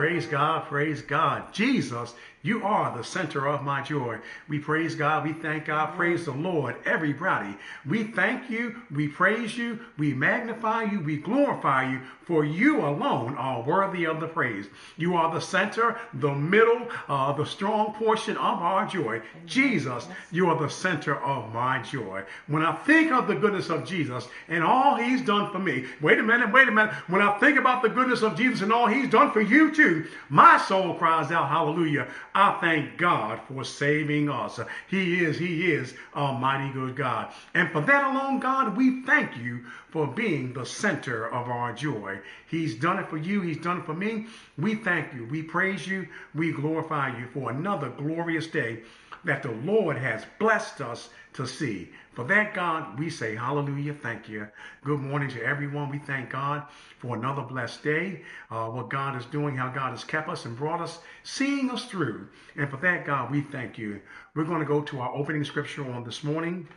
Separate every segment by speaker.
Speaker 1: Praise God, praise God. Jesus, you are the center of my joy. We praise God, we thank God, praise the Lord, everybody. We thank you, we praise you, we magnify you, we glorify you, for you alone are worthy of the praise. You are the center, the middle, uh, the strong portion of our joy. Jesus, you are the center of my joy. When I think of the goodness of Jesus and all he's done for me, wait a minute, wait a minute. When I think about the goodness of Jesus and all he's done for you too, my soul cries out, hallelujah. I thank God for saving us. He is, He is a mighty good God. And for that alone, God, we thank you for being the center of our joy. He's done it for you. He's done it for me. We thank you. We praise you. We glorify you for another glorious day that the Lord has blessed us to see. For that, God, we say hallelujah. Thank you. Good morning to everyone. We thank God for another blessed day, uh, what God is doing, how God has kept us and brought us, seeing us through. And for that, God, we thank you. We're going to go to our opening scripture on this morning,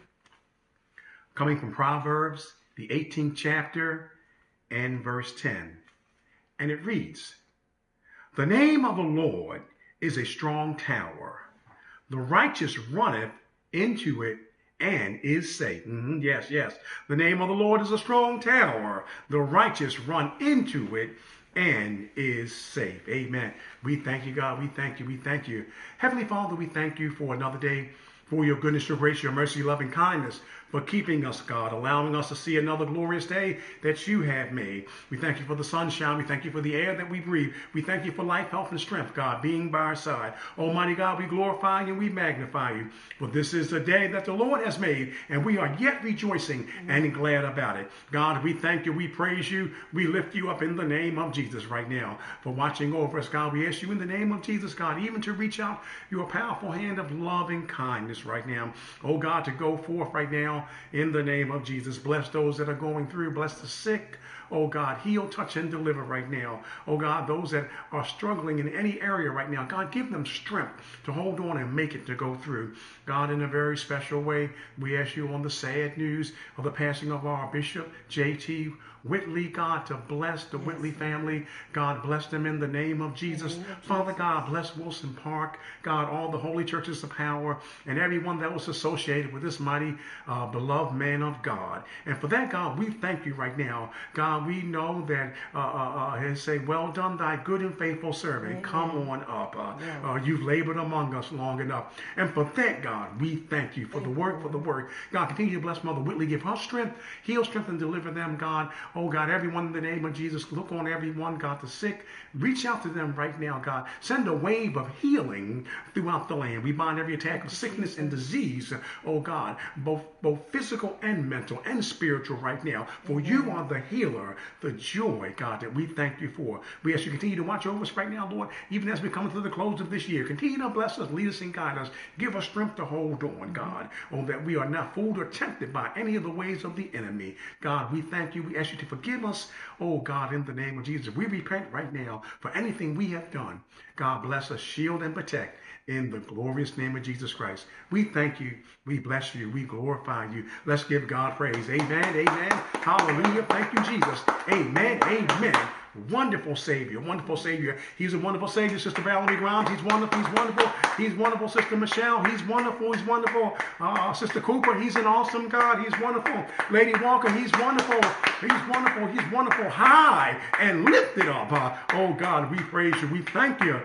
Speaker 1: coming from Proverbs, the 18th chapter and verse 10. And it reads, The name of the Lord is a strong tower. The righteous runneth into it and is safe. Mm-hmm, yes, yes. The name of the Lord is a strong tower. The righteous run into it and is safe. Amen. We thank you, God. We thank you. We thank you. Heavenly Father, we thank you for another day, for your goodness, your grace, your mercy, love, and kindness for keeping us, God, allowing us to see another glorious day that you have made. We thank you for the sunshine. We thank you for the air that we breathe. We thank you for life, health, and strength, God, being by our side. Almighty God, we glorify you and we magnify you. For this is the day that the Lord has made, and we are yet rejoicing and glad about it. God, we thank you. We praise you. We lift you up in the name of Jesus right now for watching over us, God. We ask you in the name of Jesus, God, even to reach out your powerful hand of loving kindness right now. Oh, God, to go forth right now in the name of Jesus. Bless those that are going through. Bless the sick. Oh God, heal, touch, and deliver right now. Oh God, those that are struggling in any area right now, God, give them strength to hold on and make it to go through. God, in a very special way, we ask you on the sad news of the passing of our Bishop, J.T. Whitley, God, to bless the yes. Whitley family. God, bless them in the name of Jesus. Name of Father God, bless Wilson Park. God, all the holy churches of power and everyone that was associated with this mighty, uh, beloved man of God. And for that, God, we thank you right now. God, we know that uh, uh, uh say, well done, thy good and faithful servant. Amen. Come on up. Uh, yeah. Uh, you've labored among us long enough. And for that, God, we thank you for thank the work, for the work. God, continue to bless Mother Whitley. Give her strength, heal, strength, and deliver them, God. Oh, God, everyone in the name of Jesus, look on everyone, God, the sick. Reach out to them right now, God. Send a wave of healing throughout the land. We bind every attack of sickness and disease, oh God, both, both physical and mental and spiritual right now. For you are the healer, the joy, God, that we thank you for. We ask you to continue to watch over us right now, Lord, even as we come to the close of this year. Continue to bless us, lead us, and guide us. Give us strength to hold on, God, oh, that we are not fooled or tempted by any of the ways of the enemy. God, we thank you. We ask you to forgive us, oh God, in the name of Jesus. We repent right now for anything we have done. God bless us, shield and protect in the glorious name of Jesus Christ. We thank you. We bless you. We glorify you. Let's give God praise. Amen. Amen. Hallelujah. Thank you, Jesus. Amen. Amen. Wonderful Savior, wonderful Savior. He's a wonderful Savior, Sister Valerie Grimes. He's wonderful. He's wonderful. He's wonderful, Sister Michelle. He's wonderful. He's wonderful. Uh, Sister Cooper. He's an awesome God. He's wonderful. Lady Walker. He's wonderful. He's wonderful. He's wonderful. High and lifted up. Uh, oh God, we praise you. We thank you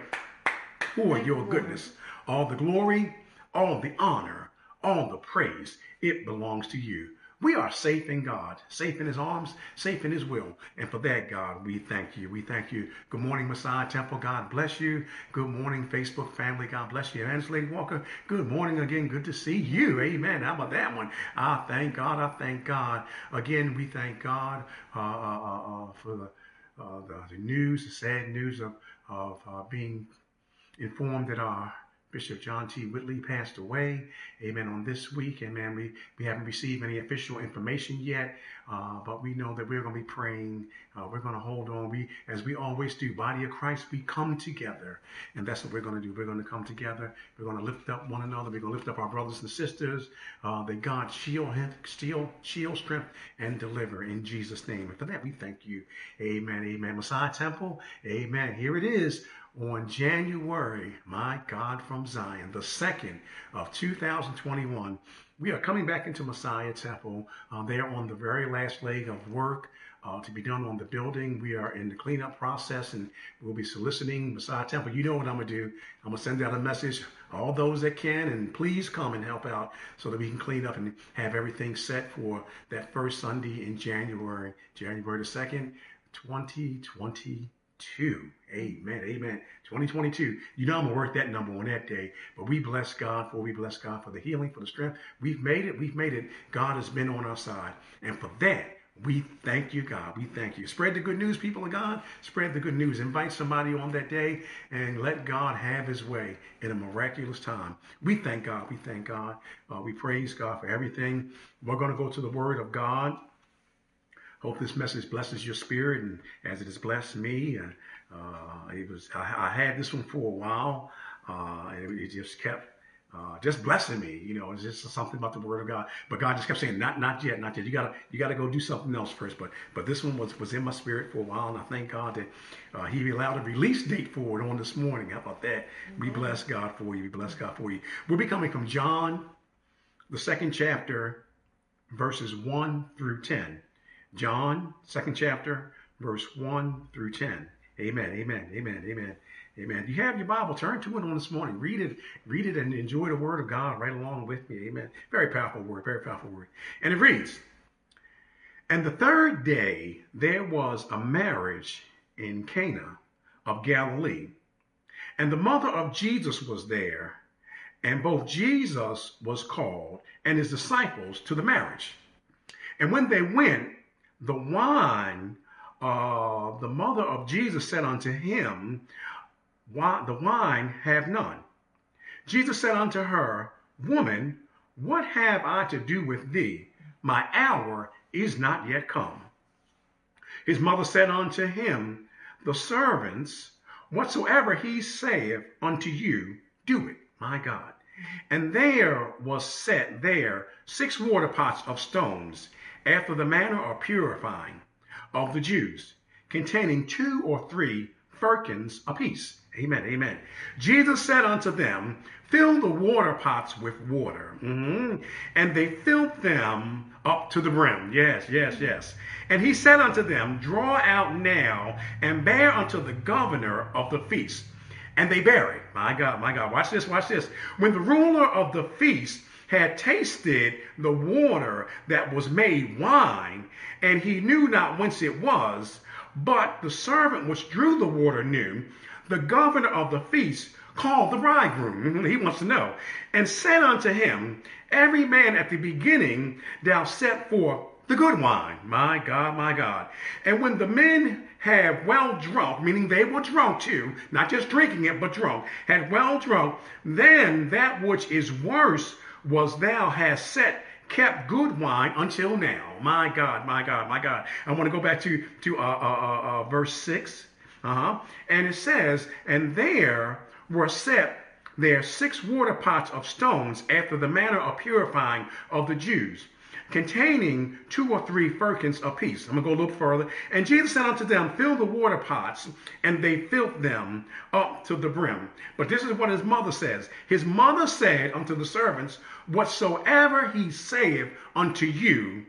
Speaker 1: for your goodness. All the glory, all the honor, all the praise, it belongs to you. We are safe in God, safe in His arms, safe in His will. And for that, God, we thank you. We thank you. Good morning, Messiah Temple. God bless you. Good morning, Facebook family. God bless you. Lady Walker. Good morning again. Good to see you. Amen. How about that one? I thank God. I thank God. Again, we thank God uh, uh, uh, uh for the, uh, the, the, news, the sad news of, of uh, being informed that our Bishop John T. Whitley passed away. Amen. On this week. Amen. We, we haven't received any official information yet, uh, but we know that we're going to be praying. Uh, we're going to hold on. We, as we always do, body of Christ, we come together. And that's what we're going to do. We're going to come together. We're going to lift up one another. We're going to lift up our brothers and sisters. Uh, that God shield, him, shield, shield, strength, and deliver in Jesus' name. And for that, we thank you. Amen. Amen. Messiah Temple. Amen. Here it is on January, my God from Zion, the second of 2021. We are coming back into Messiah Temple. Uh, they are on the very last leg of work uh, to be done on the building. We are in the cleanup process and we'll be soliciting Messiah Temple. You know what I'm going to do. I'm going to send out a message, all those that can, and please come and help out so that we can clean up and have everything set for that first Sunday in January, January the 2nd, 2020 two. Amen. Amen. 2022. You know I'm gonna work that number on that day. But we bless God for we bless God for the healing, for the strength. We've made it. We've made it. God has been on our side. And for that, we thank you, God. We thank you. Spread the good news, people of God. Spread the good news. Invite somebody on that day and let God have his way in a miraculous time. We thank God. We thank God. Uh, we praise God for everything. We're going to go to the word of God. Hope this message blesses your spirit, and as it has blessed me, and uh, it was I, I, had this one for a while, uh, and it, just kept uh, just blessing me. You know, it's just something about the Word of God. But God just kept saying, "Not, not yet, not yet. You gotta, you gotta go do something else first. But, but this one was was in my spirit for a while, and I thank God that uh, He allowed a release date for it on this morning. How about that? Mm-hmm. We bless God for you. We bless God for you. We'll be coming from John, the second chapter, verses one through ten. John, second chapter, verse 1 through 10. Amen, amen, amen, amen, amen. You have your Bible, turn to it on this morning. Read it, read it, and enjoy the word of God right along with me. Amen. Very powerful word, very powerful word. And it reads, And the third day there was a marriage in Cana of Galilee, and the mother of Jesus was there, and both Jesus was called and his disciples to the marriage. And when they went, the wine, uh, the mother of Jesus said unto him, Why, The wine have none. Jesus said unto her, Woman, what have I to do with thee? My hour is not yet come. His mother said unto him, The servants, whatsoever he saith unto you, do it, my God. And there was set there six water pots of stones, after the manner of purifying of the Jews, containing two or three firkins apiece. Amen. Amen. Jesus said unto them, Fill the water pots with water. Mm-hmm. And they filled them up to the brim. Yes, yes, yes. And he said unto them, Draw out now and bear unto the governor of the feast. And they it. My God, my God. Watch this, watch this. When the ruler of the feast had tasted the water that was made wine, and he knew not whence it was, but the servant which drew the water knew, the governor of the feast called the bridegroom. He wants to know. And said unto him, Every man at the beginning thou set forth the good wine. My God, my God. And when the men had well drunk, meaning they were drunk too, not just drinking it, but drunk, had well drunk, then that which is worse was thou hast set kept good wine until now. My God, my God, my God. I want to go back to to uh, uh, uh, uh verse six. Uh-huh. And it says, and there were set there six water pots of stones after the manner of purifying of the Jews containing two or three firkins apiece. I'm going to go a little further. And Jesus said unto them, Fill the water pots, and they filled them up to the brim. But this is what his mother says. His mother said unto the servants, Whatsoever he saith unto you,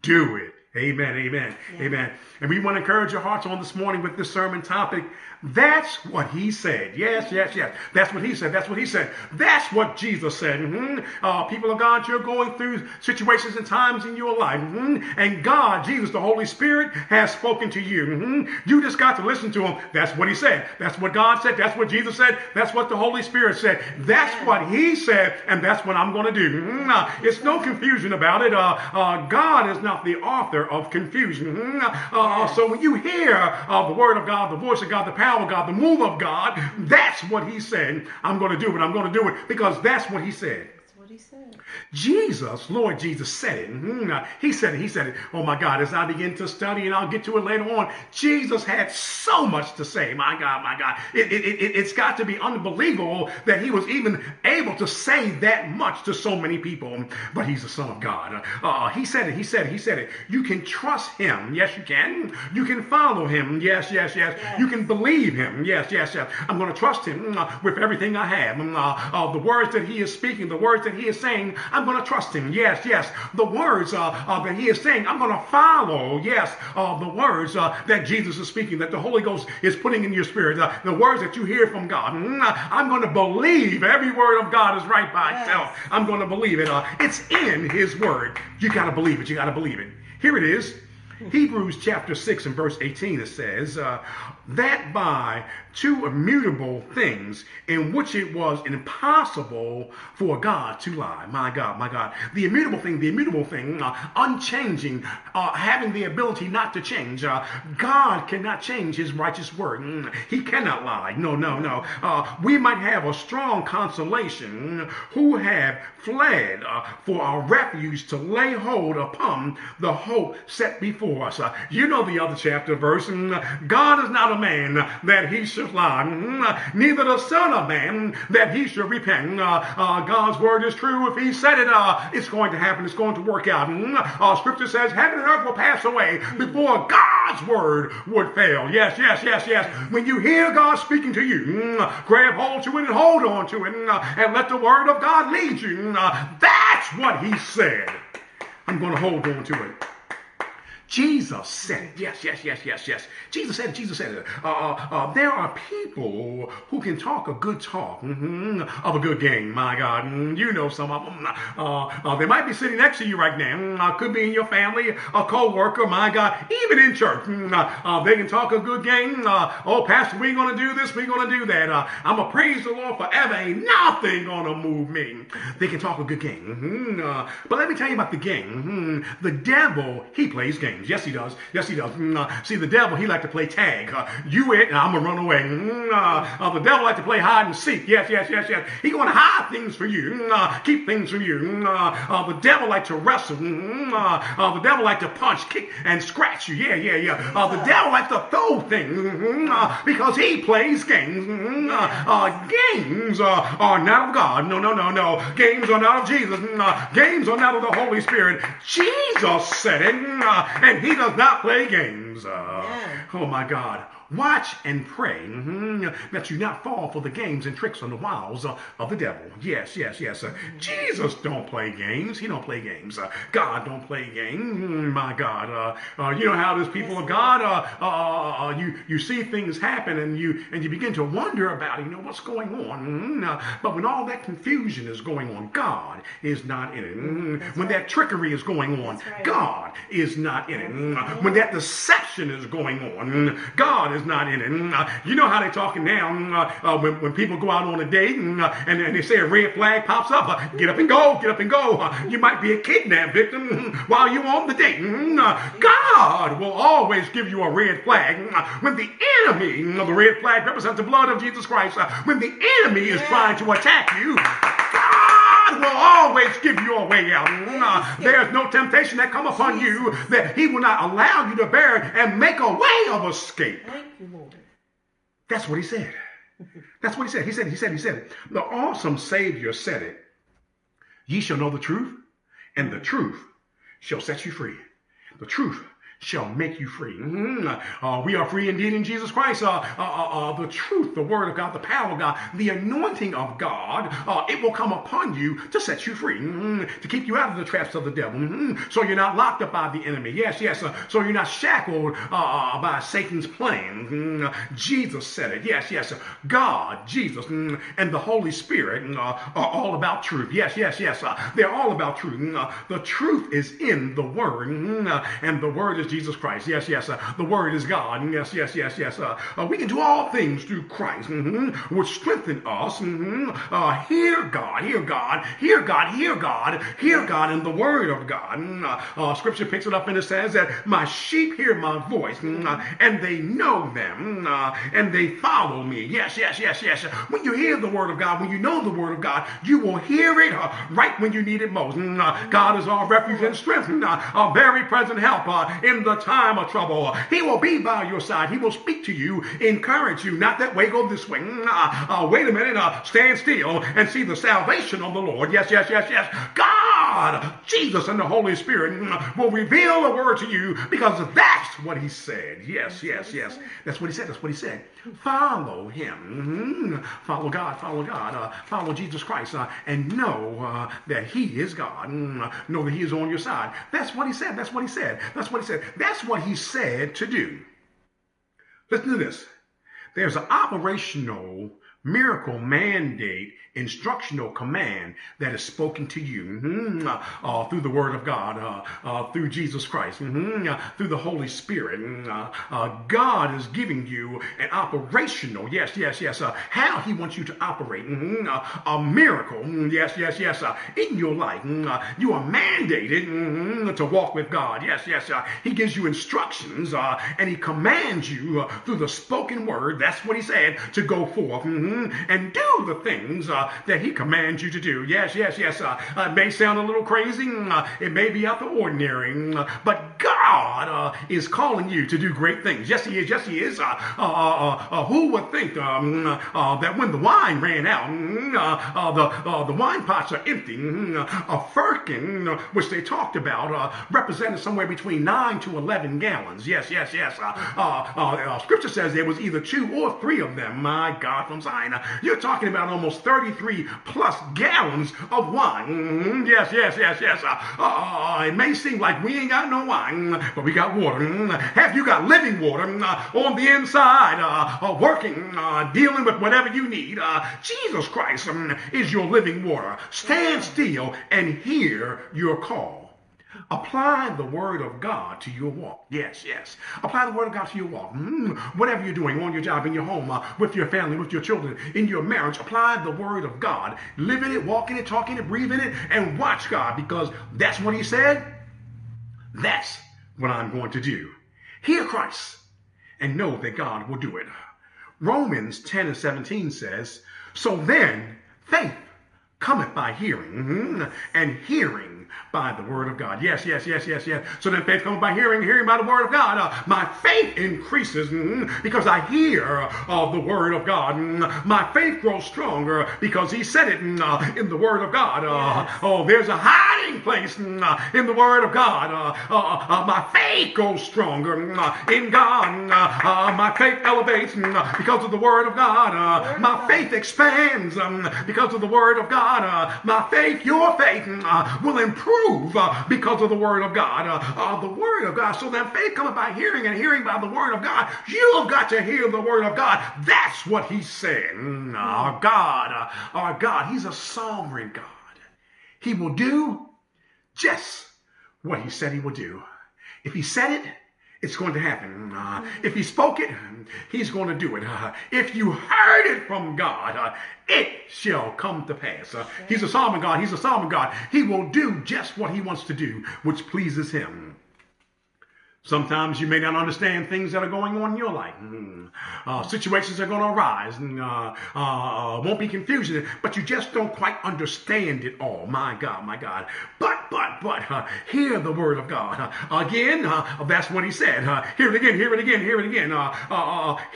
Speaker 1: do it. Amen, amen, yeah. amen. And we want to encourage your hearts on this morning with this sermon topic that's what he said. Yes, yes, yes. That's what he said. That's what he said. That's what Jesus said. Mm-hmm. Uh, people of God, you're going through situations and times in your life. Mm-hmm. And God, Jesus, the Holy Spirit, has spoken to you. Mm-hmm. You just got to listen to him. That's what he said. That's what God said. That's what Jesus said. That's what the Holy Spirit said. That's what he said. And that's what I'm going to do. Uh, it's no confusion about it. Uh, uh, God is not the author of confusion. Uh, so when you hear uh, the word of God, the voice of God, the power of God, the move of God, that's what he said. I'm going to do it. I'm going to do it because that's what he said.
Speaker 2: That's what he said.
Speaker 1: Jesus, Lord Jesus said it. Mhm. He said it. He said it. Oh my God, as I begin to study, and I'll get to it later on, Jesus had so much to say. My God, my God. It, it, it, it's got to be unbelievable that he was even able to say that much to so many people. But he's the Son of God. Uh, he said it. He said it. He said it. You can trust him. Yes, you can. You can follow him. Yes, yes, yes.
Speaker 2: Yes.
Speaker 1: You can believe him. Yes, yes, yes. I'm going to trust him uh, with everything I have. Mm, Uh, uh, the words that he is speaking, the words that he is saying, I'm going to trust him. Yes, yes. The words uh, uh, that he is saying, I'm going to follow. Yes, uh, the words uh, that Jesus is speaking, that the Holy Ghost is putting in your spirit, uh, the words that you hear from God. Mm, uh, I'm going to believe every word of God is right by
Speaker 2: Yes.
Speaker 1: itself. I'm going to believe it. Uh, it's in his word. You got to believe it. You got to believe it. Here it is. Hebrews chapter 6 and verse 18 it says, uh, that by two immutable things in which it was impossible for God to lie. My God, my God. The immutable thing, the immutable thing, uh, unchanging, uh, having the ability not to change. Uh, God cannot change his righteous word. Mm, he cannot lie. No, no, no. Uh, we might have a strong consolation who have fled uh, for our refuge to lay hold upon the hope set before us. Uh, you know the other chapter verse. mm, God is not a man that he should lie, neither the son of man that he should repent. Uh, uh, God's word is true. If he said it, uh, it's going to happen. It's going to work out. Mm, scripture says heaven and earth will pass away before God's word would fail. Yes, yes, yes, yes. When you hear God speaking to you, mm, grab hold to it and hold on to it, mm, and let the word of God lead you. That's what he said. I'm going to hold on to it. Jesus said it. Yes, yes, yes, yes, yes. Jesus said it. Jesus said it. Uh, uh, uh, there are people who can talk a good talk mhm, of a good game. My God, Mm, you know some of them. Uh, uh, they might be sitting next to you right now. Mm, uh, could be in your family, a co-worker. My God, even in church, Mm, uh, uh, they can talk a good game. Uh, oh, Pastor, we're going to do this. We're going to do that. Uh, I'm gonna praise the Lord forever. Ain't nothing gonna move me. They can talk a good game. Mhm, uh, but let me tell you about the game. Mhm. The devil, he plays games. Yes, he does. Yes, he does. Mm, uh, see, the devil, he like to play tag. Uh, you it, and I'm gonna run away. Mm, uh, uh, the devil like to play hide and seek. Yes, yes, yes, yes. He gonna hide things for you. Mm, uh, keep things from you. Mm, the devil like to wrestle. Mm, the devil like to punch, kick, and scratch you. Yeah, yeah, yeah. The devil like to throw things mm, because he plays games. Games are not of God. No, no, no, no. Games are not of Jesus. Games are not of the Holy Spirit. Jesus said it, uh, and he does not play games. Uh, oh my God. Watch and pray mhm, that you not fall for the games and tricks and the wiles uh, of the devil. Yes, yes, yes. Uh, Jesus don't play games. He don't play games. Uh, God don't play games. Mm, my God. Uh, uh, you know how is, people of God. Uh, you you see things happen and you and you begin to wonder about it. You know what's going on. Uh, but when all that confusion is going on, God is not in it. Mhm. When that trickery is going on,
Speaker 2: right.
Speaker 1: God is not in it. Mm, When that deception is going on, mm, God is not in it. Mm, uh, You know how they're talking now mm, uh, uh, when, when people go out on a date mm, and, and they say a red flag pops up. Get up and go, get up and go. You might be a kidnap victim while you're on the date. God will always give you a red flag. When the enemy, the red flag represents the blood of Jesus Christ, when the enemy is trying to attack you, God will always give you a way out. There's no temptation that come upon you that he will not allow you to bear and make a way of escape.
Speaker 2: You, Lord.
Speaker 1: That's what he said. That's what he said. He said, he said, he said it. The awesome Savior said it. Ye shall know the truth, and the truth shall set you free. The truth shall make you free. Mhm. Uh, we are free indeed in Jesus Christ. Uh, uh, uh, uh, the truth, the word of God, the power of God, the anointing of God, uh, it will come upon you to set you free, mhm, to keep you out of the traps of the devil. mhm, So you're not locked up by the enemy. Yes, yes. So you're not shackled by Satan's plan. Mhm. Uh, Jesus said it. Yes, yes. God, Jesus, mm, and the Holy Spirit mm, are all about truth. Yes, yes, yes. They're all about truth. Mm, uh, the truth is in the Word, and the Word is Jesus Christ. Yes, yes. Uh, the Word is God. Yes, yes, yes, yes. Uh, uh, we can do all things through Christ, mm-hmm, which strengthen us. Mm-hmm. Uh, hear God, hear God, hear God, hear God, hear God in the Word of God. Mm, uh, uh, scripture picks it up and it says that my sheep hear my voice mm, uh, and they know them mm, uh, and they follow me. Yes, yes, yes, yes. When you hear the Word of God, when you know the Word of God, you will hear it uh, right when you need it most. Mm, uh, God is our refuge and strength, mm, uh, a very present help uh, in the time of trouble. He will be by your side. He will speak to you, encourage you. Not that way, go this way. Mm, uh, uh, wait a minute, uh, stand still and see the salvation of the Lord. Yes, yes, yes, yes. God, Jesus, and the Holy Spirit mm, will reveal the word to you because that's what He said. Yes, yes, yes. That's what He said. That's what He said. Follow Him. Mm, follow God. Follow God. Uh, follow Jesus Christ. Uh, and know uh, that He is God. Mm, know that He is on your side. That's what He said. That's what He said. That's what He said. That's what He said to do. Listen to this. There's an operational miracle mandate instructional command that is spoken to you mm-hmm, uh, through the Word of God, uh, uh, through Jesus Christ, mm-hmm, uh, through the Holy Spirit. Mm, uh, uh, God is giving you an operational, yes, yes, yes, how He wants you to operate, mm-hmm, a miracle, mm, yes, yes, yes, in your life. Mm, you are mandated mm-hmm, to walk with God, yes, yes. he gives you instructions and He commands you through the spoken word, that's what He said, to go forth mm-hmm, and do the things that He commands you to do. Yes, yes, yes. Uh, uh, it may sound a little crazy. Uh, it may be out the ordinary. Uh, but God uh, is calling you to do great things. Yes, He is. Yes, He is. Uh, who would think um, that when the wine ran out, mm, the, the wine pots are empty? Mm, a firkin, which they talked about, represented somewhere between 9 to 11 gallons. Yes, yes, yes. scripture says there was either two or three of them. My God, from Zion. You're talking about almost 33 plus gallons of wine. Mm, yes, yes, yes, yes. Uh, uh, it may seem like we ain't got no wine, but we got water. Have you got living water uh, on the inside, uh, uh, working, dealing with whatever you need? Jesus Christ um, is your living water. Stand still and hear your call. Apply the word of God to your walk. Yes, yes. Apply the word of God to your walk. Mm, whatever you're doing on your job, in your home, uh, with your family, with your children, in your marriage, apply the word of God. Live in it, walk in it, talk in it, breathe in it, and watch God because that's what He said. That's what I'm going to do. Hear Christ and know that God will do it. Romans 10 and 17 says, So then faith cometh by hearing, and hearing by the word of God. Yes, yes, yes, yes, yes. So then faith comes by hearing, hearing by the word of God. Uh, my faith increases mm, because I hear uh, the word of God. Mm, my faith grows stronger because he said it mm, uh, in the word of God. Uh, yes. Oh, there's a hiding place in the word of God. My faith grows stronger in God. my faith elevates because of the word of God. My of faith expands um, because of the word of God. my faith, your faith, will improve prove uh, because of the word of God. Uh, uh, the word of God. So that faith cometh by hearing and hearing by the word of God. You've got to hear the word of God. That's what he's saying. Our God, uh, our God, he's a sovereign God. He will do just what he said he will do. If he said it, it's going to happen. Uh, if he spoke it, he's going to do it. Uh, if you heard it from God, uh, it shall come to pass. Uh, he's a sovereign God. He's a sovereign God. He will do just what he wants to do, which pleases him. Sometimes you may not understand things that are going on in your life. Mm. Uh, situations are going to arise and uh, uh, won't be confusing, but you just don't quite understand it all. My God, my God. But, but, but, uh, hear the word of God. Uh, again, uh, that's what he said. hear it again, hear it again, hear it again.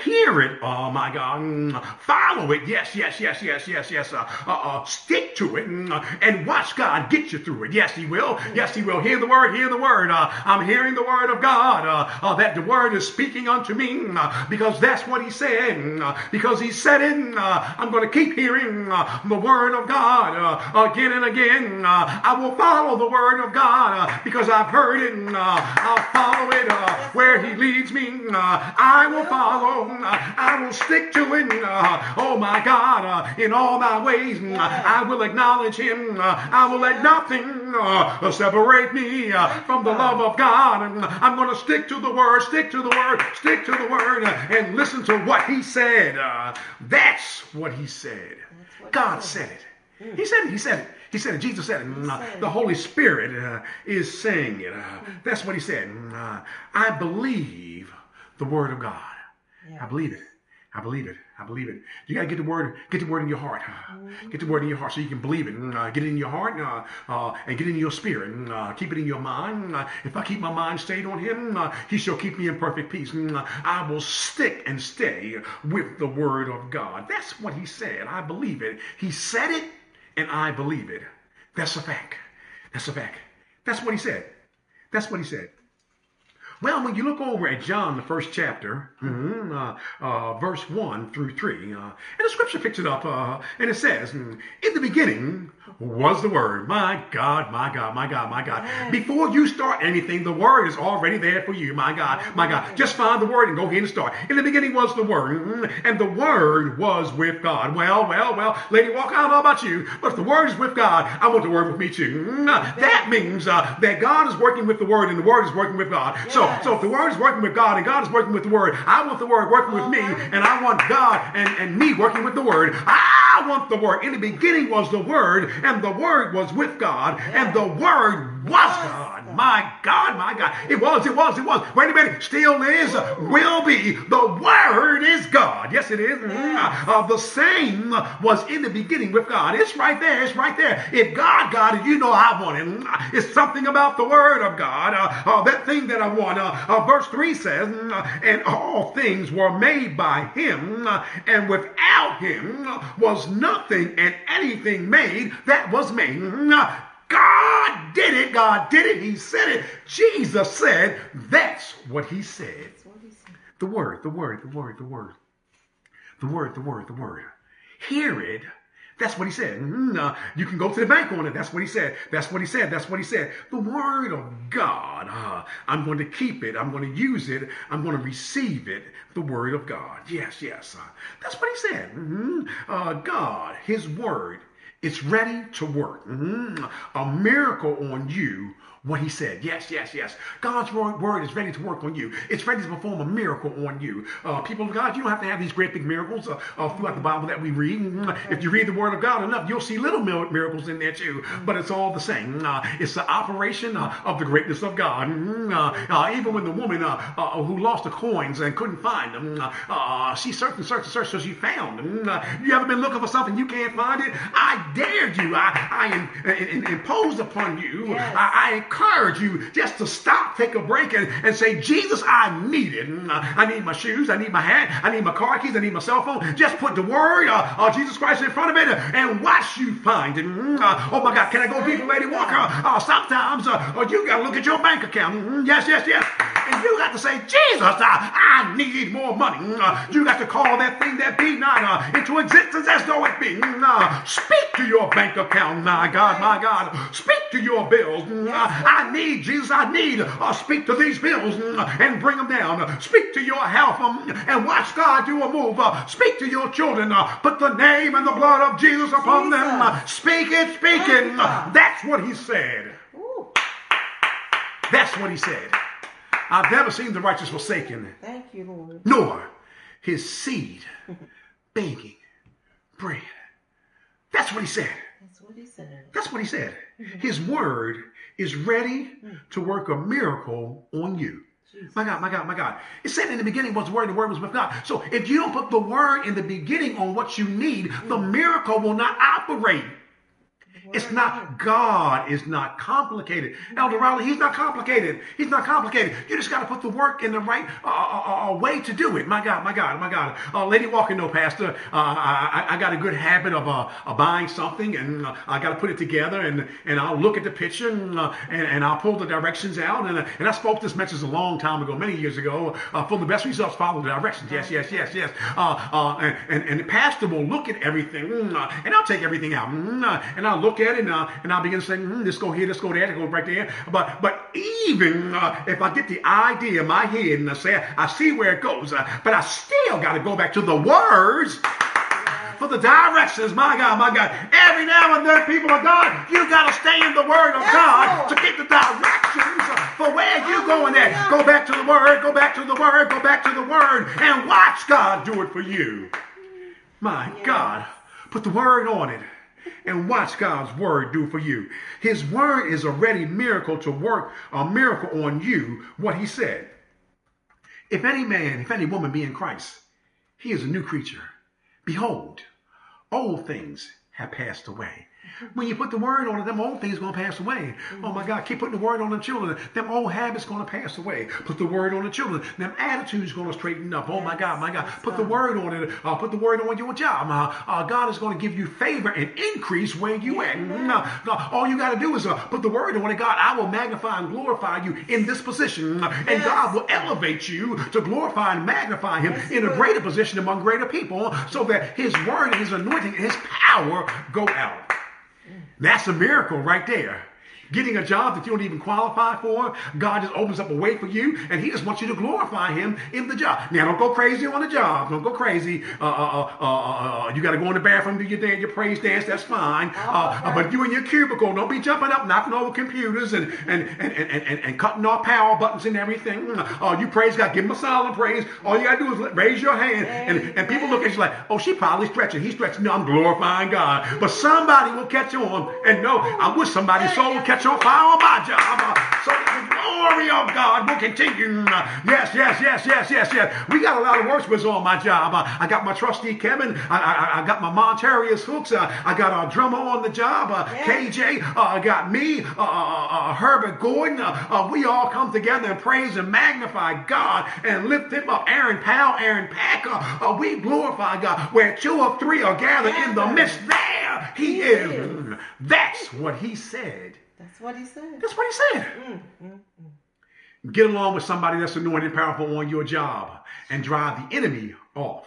Speaker 1: hear it, oh my God. Mm. follow it. Yes, yes, yes, yes, yes, yes. stick to it mm, and watch God get you through it. Yes, he will. Yes, he will. Hear the word, hear the word. I'm hearing the word of God. God uh, uh, that the word is speaking unto me uh, because that's what he said. Uh, because he said it, uh, I'm going to keep hearing uh, the word of God uh, again and again. I will follow the word of God because I've heard it. I'll follow it where he leads me. I will follow. I will stick to it. oh my God, in all my ways, I will acknowledge him. I will let nothing separate me from the uh-huh. love of God. I'm going want to stick to the word, stick to the word, stick to the word, uh, and listen to what he said. Uh, that's what he said.
Speaker 2: What
Speaker 1: God
Speaker 2: he
Speaker 1: said it. He said it. He said it. He said it. Jesus said it. Mm,
Speaker 2: said
Speaker 1: the. Holy Spirit uh, is saying it. Uh, that's what he said. I believe the word of God.
Speaker 2: Yeah.
Speaker 1: I believe it. I believe it. I believe it. You gotta get the word, get the word in your heart. uh, Get the word in your heart so you can believe it. Mm, uh, get it in your heart uh, uh, and get it in your spirit. Mm, keep it in your mind. If I keep my mind stayed on Him, He shall keep me in perfect peace. Mm, I will stick and stay with the word of God. That's what He said. I believe it. He said it, and I believe it. That's a fact. That's a fact. That's what He said. That's what He said. Well, when you look over at John, the first chapter, mhm, uh, uh, verse 1 through 3, uh, and the scripture picks it up, uh, and it says, In the beginning was the Word. My God, my God, my God, my God.
Speaker 2: Yes.
Speaker 1: Before you start anything, the Word is already there for you. My God, my God. Just find the Word and go ahead and start. In the beginning was the Word, mhm, and the Word was with God. Well, well, well, Lady Walker, I don't know about you, but if the Word is with God, I want the Word with me too. Mm, That means uh, that God is working with the Word, and the Word is working with God. So,
Speaker 2: Yes.
Speaker 1: so if the Word is working with God, and God is working with the Word, I want the Word working with me, and I want God and, and me working with the Word. I want the Word. In the beginning was the Word, and the Word was with God, and the Word was God. My God, my God. It was, it was, it was. Wait a minute. Still is, will be. The Word is God. Yes, it is. Uh, the same was in the beginning with God. It's right there. It's right there. If God got it, you know I want it. It's something about the Word of God. Uh, uh, that thing that I want. Uh, uh, verse 3 says, mm, and all things were made by Him, uh, and without Him was nothing and anything made that was made. Mm, God did it. God did it. He said it. Jesus said, that's what He said.
Speaker 2: What he said.
Speaker 1: The word, the word, the word, the word. The word, the word, the word. Hear it. That's what he said. Uh, you can go to the bank on it. That's what he said. That's what he said. That's what he said. The word of God. uh, I'm going to keep it. I'm going to use it. I'm going to receive it. The word of God. Yes, yes. uh, that's what he said. Mhm. Uh, God, his word, it's ready to work. Mhm. A miracle on you what he said. Yes, yes, yes. God's word is ready to work on you. It's ready to perform a miracle on you. Uh, people of God, you don't have to have these great big miracles uh, uh, throughout the Bible that we read. Mm, If you read the word of God enough, you'll see little miracles in there too. But it's all the same. Uh, it's the operation uh, of the greatness of God. Mm, uh, even when the woman who lost the coins and couldn't find them, she searched and searched and searched so she found them. Uh, you ever been looking for something you can't find it? I dare you. I, I in, impose upon you.
Speaker 2: Yes.
Speaker 1: I, I encourage you just to stop, take a break, and, and say, Jesus, I need it. Mm, uh, I need my shoes. I need my hat. I need my car keys. I need my cell phone. Just put the word uh, of Jesus Christ in front of it and watch you find it. Mm, uh, oh my God, can I go deeper, Lady Walker? Uh, sometimes uh, uh, you got to look at your bank account. Mm, yes, yes, yes. And you got to say, Jesus, I, I need more money. Uh, you got to call that thing that be not uh, into existence as though it be. Uh, speak to your bank account, my God, my God. Speak to your bills. Uh, I need, Jesus, I need, uh, speak to these bills mm, and bring them down. Uh, Speak to your health um, and watch God do a move. Uh, Speak to your children. Uh, Put the name and the blood of Jesus upon them. Uh, Speak it, speak it. Uh, That's what he said.
Speaker 2: Ooh,
Speaker 1: That's what he said. I've never seen the righteous forsaken,
Speaker 2: thank you, Lord.
Speaker 1: nor his seed begging bread. That's what he said.
Speaker 2: That's what he said.
Speaker 1: That's what he said. His word is ready to work a miracle on you.
Speaker 2: Jesus.
Speaker 1: My God, my God, my God. It said in the beginning was the word, and the word was with God. So if you don't put the word in the beginning on what you need, the miracle will not operate. It's not God is not complicated. Elder Riley, he's not complicated. He's not complicated. You just got to put the work in the right uh, uh, uh, way to do it. My God, my God, my God. Uh, Lady Walker, no, Pastor. Uh, I, I got a good habit of, uh, of buying something, and uh, I got to put it together, and, and I'll look at the picture, and, uh, and, and I'll pull the directions out. And, uh, and I spoke this message a long time ago, many years ago. Uh, for the best results, follow the directions. Yes, yes, yes, yes. Uh, uh, and, and, and the pastor will look at everything, mm, uh, and I'll take everything out, mm, uh, and I'll look at it, and, uh, and I'll begin saying, say, mm, this go here, let's go there, let's go right there. But but even uh, if I get the idea in my head and I say I see where it goes, uh, but I still got to go back to the words. For for the directions. My God, my God. Every now and then, people of God, you got to stay in the Word of
Speaker 2: Yes,
Speaker 1: God
Speaker 2: Lord.
Speaker 1: to get the directions for where you going at. Go back to the Word, go back to the Word, go back to the Word, and watch God do it for you. My God, put the Word on it. And watch God's word do for you. His word is a ready miracle to work a miracle on you, what he said. If any man, if any woman be in Christ, he is a new creature. Behold, old things have passed away. When you put the word on it, them old things going to pass away. Oh my God, keep putting the word on the children. Them old habits going to pass away. Put the word on the children. Them attitudes going to straighten up. Oh my God, my God. Put the word on it. Uh, put the word on your job. Uh, uh, God is going to give you favor and increase where you at. No, no, all you got to do is uh, put the word on it. God, I will magnify and glorify you in this position. And God will elevate you to glorify and magnify him
Speaker 2: Yes,
Speaker 1: in a greater position among greater people so that his word and his anointing and his power go out. That's a miracle right there. Getting a job that you don't even qualify for, God just opens up a way for you, and He just wants you to glorify Him in the job. Now, don't go crazy on the job. Don't go crazy. Uh, uh, uh, uh, uh, you got to go in the bathroom, do your dance, your praise dance. That's fine. Uh, but you in your cubicle, don't be jumping up, knocking over computers, and and and and, and, and cutting off power buttons and everything. You praise God, give Him a silent praise. All you got to do is raise your hand, and, and people look at you like, oh, she probably stretching. He's stretching. No, I'm glorifying God. But somebody will catch on and know. I wish somebody's soul would catch on fire on my job. uh, so that the glory of God will continue. Uh, Yes, yes, yes, yes, yes, yes. We got a lot of worshipers on my job. Uh, I got my trustee Kevin. I, I, I got my Montarius Hooks. I got our drummer on the job, uh, KJ. Uh, I got me, uh, Herbert Gordon. Uh, uh, we all come together and praise and magnify God and lift him up. Aaron Powell, Aaron Packer. Uh, we glorify God. Where two or three are gathered in the midst, there he is. That's what he said.
Speaker 2: That's what he said.
Speaker 1: That's what he said. Mm, mm, mm. Get along with somebody that's anointed and powerful on your job and drive the enemy off.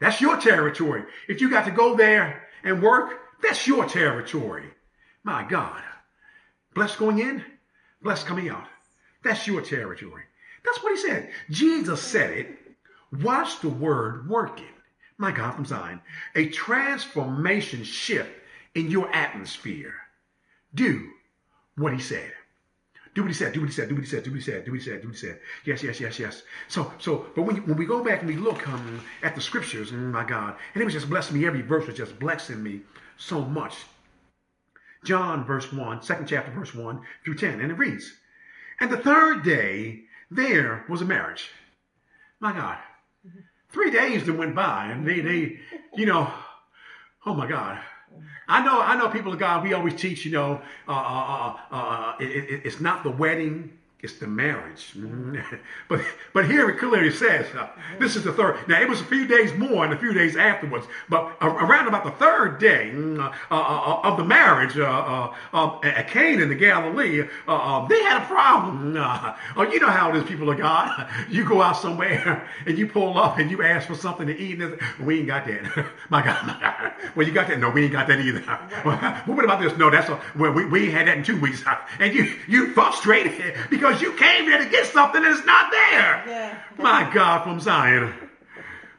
Speaker 1: That's your territory. If you got to go there and work, that's your territory. My God. Blessed going in, blessed coming out. That's your territory. That's what he said. Jesus said it. Watch the word working. My God from Zion. A transformation shift in your atmosphere. Do what he said. Do what he said. Do what he said. Do what he said. Do what he said. Do what he said. Do what he said. Yes, yes, yes, yes. So, so, but when, when we go back and we look um, at the scriptures, mm, my God, and it was just blessing me. Every verse was just blessing me so much. John, verse 1, second chapter, verse 1 through 10, and it reads, And the third day there was a marriage. My God. Three days that went by, and they, they, you know, oh my God. I know, I know, people of God. We always teach, you know, uh, uh, uh, uh, it, it, it's not the wedding, it's the marriage. Mhm. but but here it clearly says uh, this is the third. Now it was a few days more and a few days afterwards, but around about the third day uh, uh, of the marriage uh, uh, uh, at Cana in the Galilee, uh, they had a problem. Oh, you know how it is, people of God. You go out somewhere and you pull up and you ask for something to eat, and we ain't got that. my God, my God. Well, you got that? No, we ain't got that either. Well, what about this? No, that's a, well, we, we had that in two weeks. And you you frustrated because you came here to get something that is not there.
Speaker 2: Yeah.
Speaker 1: My God from Zion.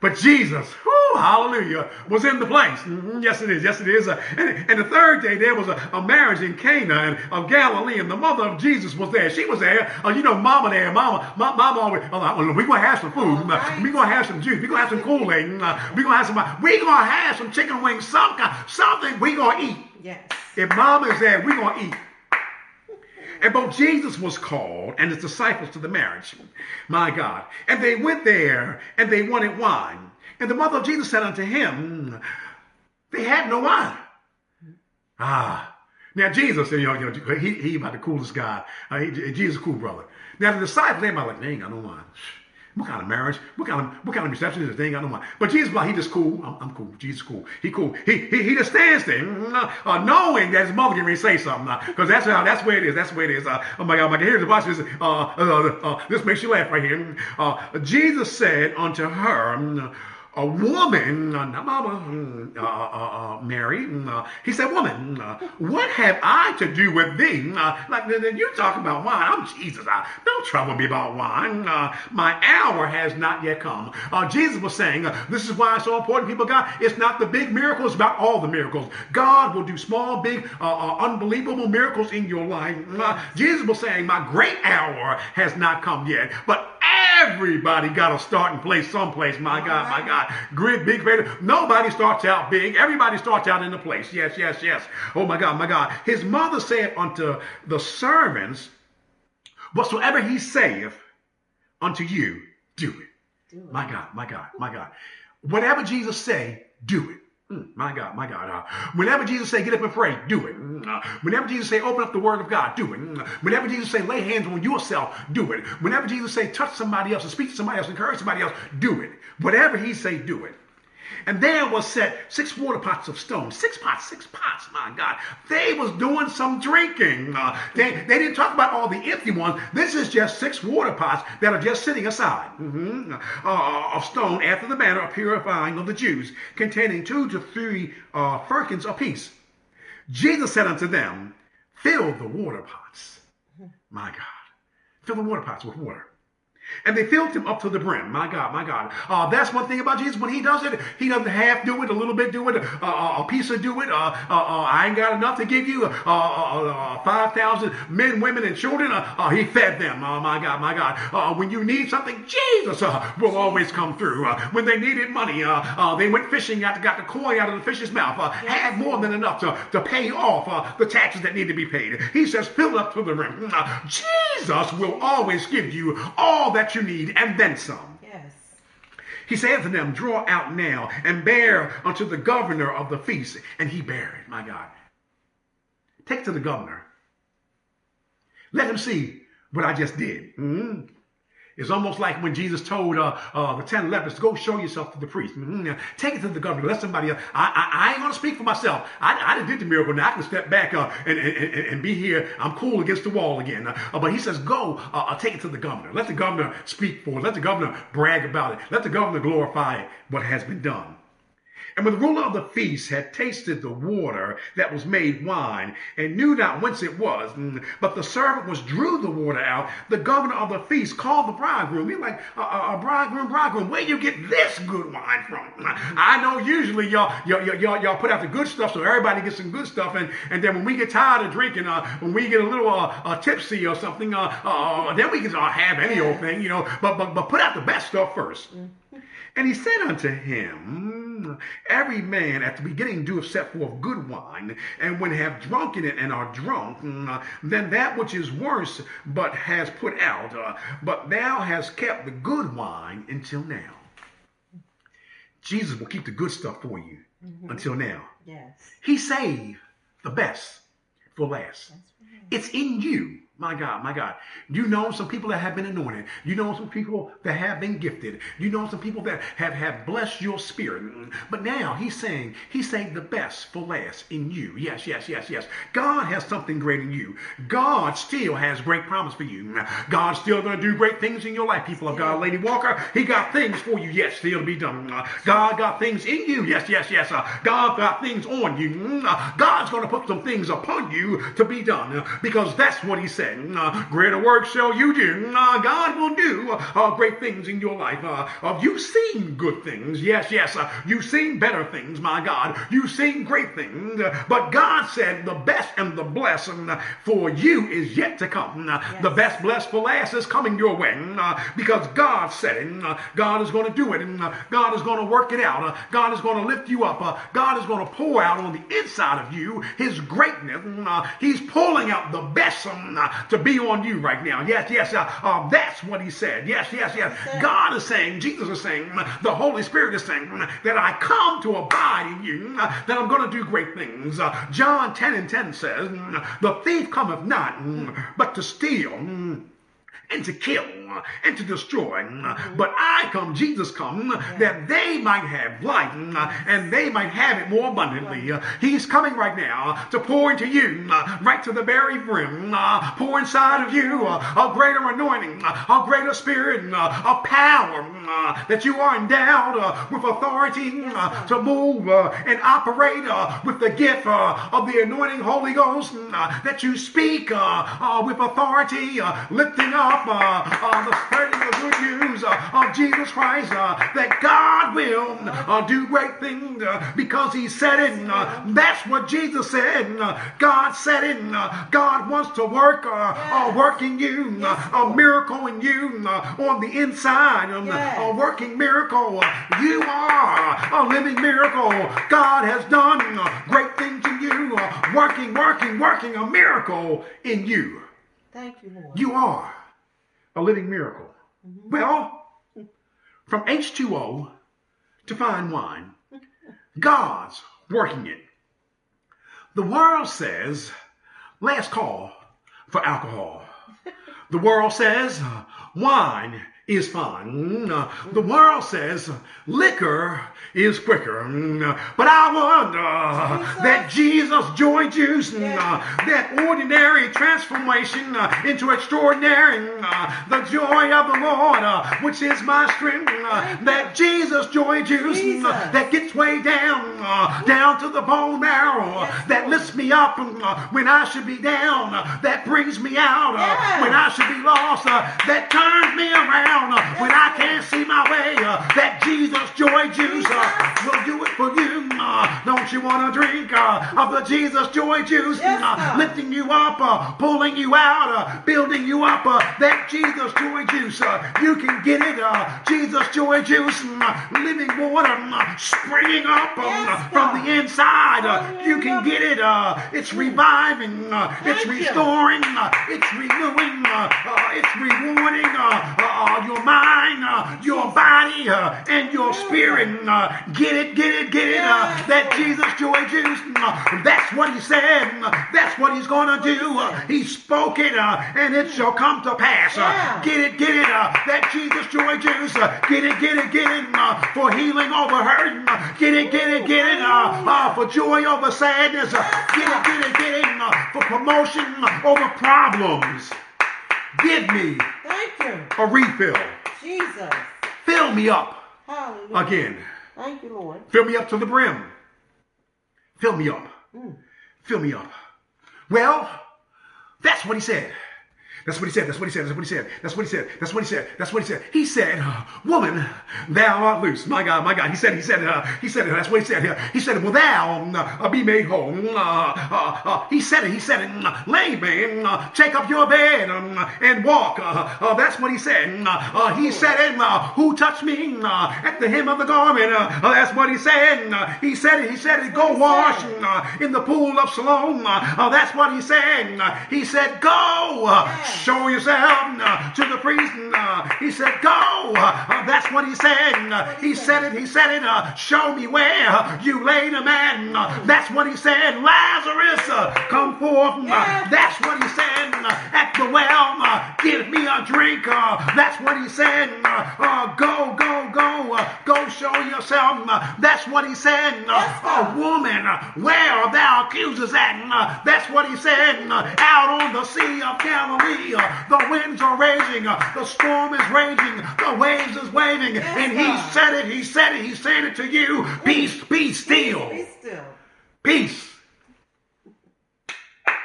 Speaker 1: But Jesus, whoo, hallelujah, was in the place. Mhm, Yes, it is. Yes, it is. Uh, and, and the third day, there was a, a marriage in Cana and, of Galilee, and the mother of Jesus was there. She was there. Uh, you know, mama there. Mama, ma- mama always, uh, we're going to have some food.
Speaker 2: All right.
Speaker 1: We're going to have some juice. We're going to have some Kool-Aid. Uh, we're going to have some, we're going to have some chicken wings, some kind, something we're going to eat.
Speaker 2: Yes.
Speaker 1: If mama is there, we're going to eat. And both Jesus was called and his disciples to the marriage. My God. And they went there and they wanted wine. And the mother of Jesus said unto him, They had no wine. Ah. Now Jesus, you know, you know he, he about the coolest guy. Uh, he, Jesus, cool brother. Now the disciples, they might like, they ain't got no wine. What kind of marriage? What kind of what kind of reception is this? They ain't got no wine. But Jesus, like, he just cool. I'm, I'm cool. Jesus cool. He cool. He he, he just stands there, mm, uh, knowing that his mother can really say something because that's how that's where it is. That's where it is. Uh, oh my God, oh my God. Here's the watch this. Uh, uh, uh, this makes you laugh right here. Uh, Jesus said unto her, a woman, uh, not mama, mm, uh, uh, uh, Mary, mm, uh, he said, woman, uh, what have I to do with thee? Uh, like, then you talking about wine. I'm Jesus. I, don't trouble me about wine. Uh, my hour has not yet come. Uh, Jesus was saying, uh, this is why it's so important, people God. It's not the big miracles, about all the miracles. God will do small, big, uh, uh, unbelievable miracles in your life. Uh, Jesus was saying, my great hour has not come yet. But Everybody got a starting place someplace. My God, my God. Great, big, great. Nobody starts out big. Everybody starts out in the place. Yes, yes, yes. Oh my God, my God. His mother said unto the servants, Whatsoever he saith unto you, do it.
Speaker 2: Do it.
Speaker 1: My God, my God, my God. Whatever Jesus say, do it. Mm, my God, my God. Uh, whenever Jesus say, get up and pray, do it. Mm, uh, whenever Jesus say, open up the word of God, do it. Mm, whenever Jesus say, lay hands on yourself, do it. Whenever Jesus say, touch somebody else and speak to somebody else, encourage somebody else, do it. Whatever he say, do it. And there was set six water pots of stone. Six pots, six pots, my God. They was doing some drinking. Uh, they, they didn't talk about all the empty ones. This is just six water pots that are just sitting aside mhm, uh, of stone after the manner of purifying of the Jews, containing two to three uh, firkins apiece. Jesus said unto them, Fill the water pots. My God. Fill the water pots with water. And they filled him up to the brim. My God, my God. Uh, that's one thing about Jesus. When he does it, he doesn't half do it, a little bit do it, uh, uh, a piece of do it. Uh, uh, uh, I ain't got enough to give you. Uh, uh, uh, 5,000 men, women, and children. He fed them. Oh, my God, my God. Uh, when you need something, Jesus uh, will always come through. Uh, when they needed money, uh, uh, they went fishing, got, got the coin out of the fish's mouth, uh, had more than enough to, to pay off uh, the taxes that need to be paid. He says, fill up to the rim. Uh, Jesus will always give you all that you need and then some.
Speaker 2: Yes.
Speaker 1: He said to them, Draw out now and bear unto the governor of the feast. And he bare it, my God. Take to the governor. Let him see what I just did. Mhm. It's almost like when Jesus told uh, uh, the ten lepers, "Go show yourself to the priest." Mhm. Take it to the governor. Let somebody else. I, I, I ain't gonna speak for myself. I, I did the miracle. Now I can step back uh, and, and, and, be here. I'm cool against the wall again. Uh, but he says, "Go. Uh, uh, take it to the governor. Let the governor speak for it. Let the governor brag about it. Let the governor glorify what has been done." And when the ruler of the feast had tasted the water that was made wine, and knew not whence it was, mm, but the servant was drew the water out, the governor of the feast called the bridegroom. He's like, "A uh, bridegroom, bridegroom, where you get this good wine from? I know usually y'all, y'all, y'all, y'all put out the good stuff so everybody gets some good stuff, and, and then when we get tired of drinking, uh, when we get a little uh, uh, tipsy or something, uh, uh, then we can have any old thing, you know, but, but, but put out the best stuff first. And he said unto him, Every man at the beginning doeth set forth good wine, and when have drunken it and are drunk, then that which is worse but has put out. uh, But thou hast kept the good wine until now. Jesus will keep the good stuff for you until now.
Speaker 2: Yes.
Speaker 1: He saved the best for last.
Speaker 2: Right.
Speaker 1: It's in you. My God, my God. You know some people that have been anointed. You know some people that have been gifted. You know some people that have, have blessed your spirit. But now he's saying, he's saying the best for last in you. Yes, yes, yes, yes. God has something great in you. God still has great promise for you. God's still going to do great things in your life, people of God. Lady Walker, he got things for you, yes, still to be done. God got things in you. Yes, yes, yes. God got things on you. God's going to put some things upon you to be done because that's what he said. Uh, greater work shall you do. Uh, God will do uh, great things in your life. You've seen good things. Yes, yes. Uh, you've seen better things, my God. You've seen great things. But God said the best and the blessing for you is yet to come. Uh,
Speaker 2: Yes.
Speaker 1: The best blessed for last is coming your way because God said it. God is going to do it. And uh, God is going to work it out. Uh, God is going to lift you up. Uh, God is going to pour out on the inside of you his greatness. Uh, he's pulling out the best to be on you right now. Yes, yes. Uh, uh, that's what he said. Yes, yes, yes. God is saying, Jesus is saying, the Holy Spirit is saying that I come to abide in you, uh, that I'm going to do great things. Uh, John 10 and 10 says, the thief cometh not, but to steal. And to kill uh, and to destroy. Uh, But I come, Jesus come, uh, that they might have life and they might have it more abundantly. He's coming right now to pour into you, uh, right to the very brim, uh, pour inside of you uh, a greater anointing, uh, a greater spirit, uh, a power that you are endowed with authority to move and operate with the gift of the anointing Holy Ghost, that you speak with authority, lifting up uh, uh, the spreading the good news uh, of Jesus Christ, uh, that God will uh, do great things because He said it. That's what Jesus said. God said it. God wants to work, uh, work in you, a miracle in you on the inside, a working miracle. You are a living miracle. God has done great things in you, working, working, working a miracle in you.
Speaker 2: Thank you, Lord.
Speaker 1: You are a living miracle. Mm-hmm. Well, from H2O to fine wine, God's working it. The world says, last call for alcohol. The world says, wine is uh, The world says, liquor is quicker. But I wonder
Speaker 2: Jesus.
Speaker 1: that Jesus joy juice,
Speaker 2: Yeah.
Speaker 1: that ordinary transformation into extraordinary, the joy of the Lord, which is my strength, that Jesus joy juice
Speaker 2: Jesus.
Speaker 1: that gets way down, down to the bone marrow,
Speaker 2: Yes,
Speaker 1: that lifts me up when I should be down, that brings me out
Speaker 2: Yes.
Speaker 1: when I should be lost, that turns me around uh, when I can't see my way, uh, that Jesus joy juice uh, will do it for you. don't you want to drink uh, of the Jesus joy juice,
Speaker 2: Yes,
Speaker 1: lifting you up, pulling you out, building you up, that Jesus joy juice, you can get it, uh, Jesus joy juice, mm, living water mm, springing up
Speaker 2: Yes,
Speaker 1: from the inside, uh, you can get it, uh, it's reviving, uh, it's restoring, it's renewing, uh, uh, it's rewarding uh, uh, your mind, uh, your body, uh, and your spirit. Uh, get it, get it, get it. Uh, that Jesus joy juice. Uh, that's what he said. Uh, that's what he's going to do. Uh, he spoke it, uh, and it shall come to pass. Uh, get it, get it. Uh, that Jesus joy juice. Uh, get it, get it, get it. Uh, for healing over hurt. Uh, get it, get it, get it. Uh, uh, for joy over sadness. Uh, get it, get it, get it. Uh, for promotion uh, over problems. Give me
Speaker 2: Thank you,
Speaker 1: a refill.
Speaker 2: Jesus.
Speaker 1: Fill me up
Speaker 2: Hallelujah.
Speaker 1: again.
Speaker 2: Thank you, Lord.
Speaker 1: Fill me up to the brim. Fill me up.
Speaker 2: Mm.
Speaker 1: Fill me up. Well, that's what he said. That's what he said. That's what he said. That's what he said. That's what he said. That's what he said. That's what he said. He said, "Woman, thou art loose." My God, my God. He said. He said. Uh, he said. That's what he said. He said, "Will thou um, uh, be made whole?" Uh, uh, uh, he said it. He said it. Uh, Lay, man, uh, take up your bed um, and walk. Uh, uh, that's what he said. Uh, uh, he said it. Uh, Who touched me uh, at the hem of the garment? Uh, uh, that's what he said. Uh, he said it. He said it. Go wash uh, in the pool of Siloam. Uh, uh, that's what he said. Uh, he said, Go, uh. Show yourself uh, to the priest. Uh, he said, Go. Uh, that's what he said. Uh, he said it. He said it. Uh, show me where you laid a man. Uh, that's what he said. Lazarus, come forth. That's what he said at the well. Give me a drink. That's what he said. Go, go, go. Go show yourself. That's what he said. Uh, woman, where are thou accusers at? That's what he said. Out on the sea of Galilee, the winds are raging, the storm is raging, the waves is waving,
Speaker 2: Yes,
Speaker 1: and he
Speaker 2: God.
Speaker 1: said it, he said it, he said it to you. Peace, be still.
Speaker 2: Be still.
Speaker 1: Peace.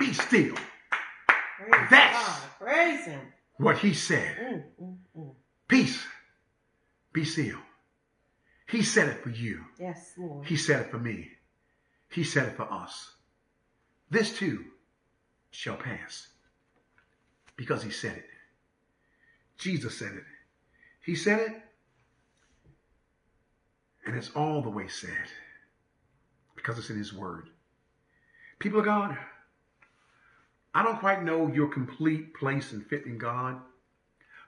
Speaker 1: Be still.
Speaker 2: Praise
Speaker 1: That's-
Speaker 2: God. Praise Him.
Speaker 1: What he said.
Speaker 2: Mm, mm, mm.
Speaker 1: Peace. Be still. He said it for you.
Speaker 2: Yes, Lord.
Speaker 1: He said it for me. He said it for us. This too shall pass because he said it. Jesus said it. He said it, and it's all the way said because it's in his word. People of God, I don't quite know your complete place and fit in God,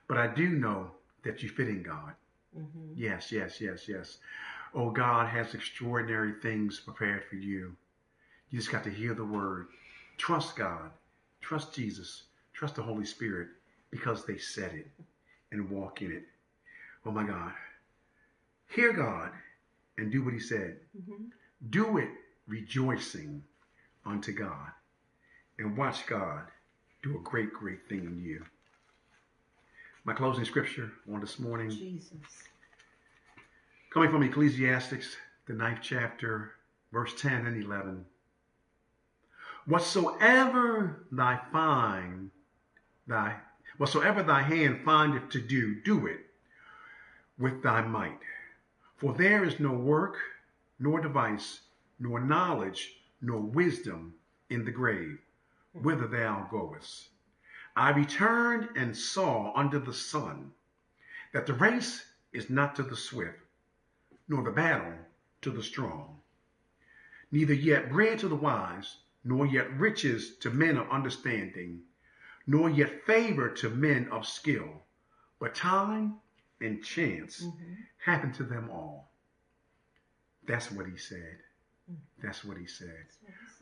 Speaker 1: but I do know that you fit in God.
Speaker 2: Mhm.
Speaker 1: Yes, yes, yes, yes. Oh, God has extraordinary things prepared for you. You just got to hear the word. Trust God. Trust Jesus. Trust the Holy Spirit. because they said it and walk in it. Oh my God. Hear God and do what he said.
Speaker 2: Mm-hmm.
Speaker 1: Do it rejoicing unto God and watch God do a great, great thing in you. My closing scripture on this morning,
Speaker 2: Jesus.
Speaker 1: coming from Ecclesiastics, the ninth chapter, verse 10 and 11. Whatsoever thy find, thy whatsoever thy hand findeth to do, do it with thy might. For there is no work, nor device, nor knowledge, nor wisdom in the grave, whither thou goest. I returned and saw under the sun that the race is not to the swift, nor the battle to the strong, neither yet bread to the wise, nor yet riches to men of understanding, nor yet favor to men of skill, but time and chance
Speaker 2: Mm-hmm.
Speaker 1: happen to them all. That's what he said. That's what he said.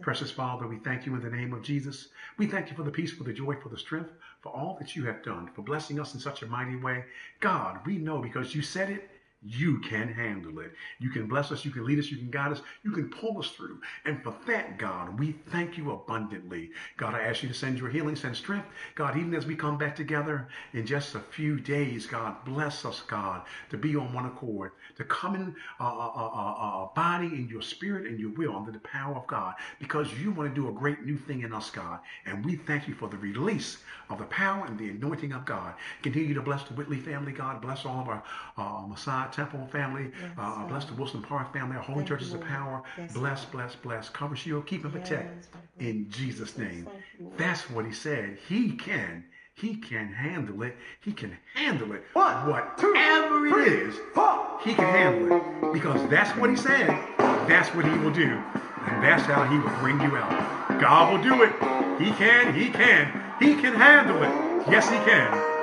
Speaker 1: Precious Father, we thank you in the name of Jesus. We thank you for the peace, for the joy, for the strength, for all that you have done, for blessing us in such a mighty way. God, we know because you said it, you can handle it. You can bless us, you can lead us, you can guide us, you can pull us through. And for that, God, we thank you abundantly. God, I ask you to send your healing, send strength. God, even as we come back together in just a few days, God, bless us, God, to be on one accord, to come in a, a, a, a body in your spirit and your will under the power of God, because you want to do a great new thing in us, God. And we thank you for the release of the power and the anointing of God. Continue to bless the Whitley family, God. Bless all of our uh, Messiah Temple family.
Speaker 2: Yes,
Speaker 1: uh, bless the Wilson Park family, our Holy
Speaker 2: Thank you,
Speaker 1: Churches of Power.
Speaker 2: Yes,
Speaker 1: bless,
Speaker 2: Lord.
Speaker 1: bless, bless. Cover, shield, keep and protect.
Speaker 2: Yes,
Speaker 1: In Jesus' name.
Speaker 2: Thank.
Speaker 1: That's what he said. He can. He can handle it. He can handle it.
Speaker 3: One,
Speaker 1: Whatever
Speaker 3: two,
Speaker 1: it is,
Speaker 3: four.
Speaker 1: he can handle it. Because that's what he said. That's what he will do. And that's how he will bring you out. God will do it. He can. He can. He can handle it. Yes, he can.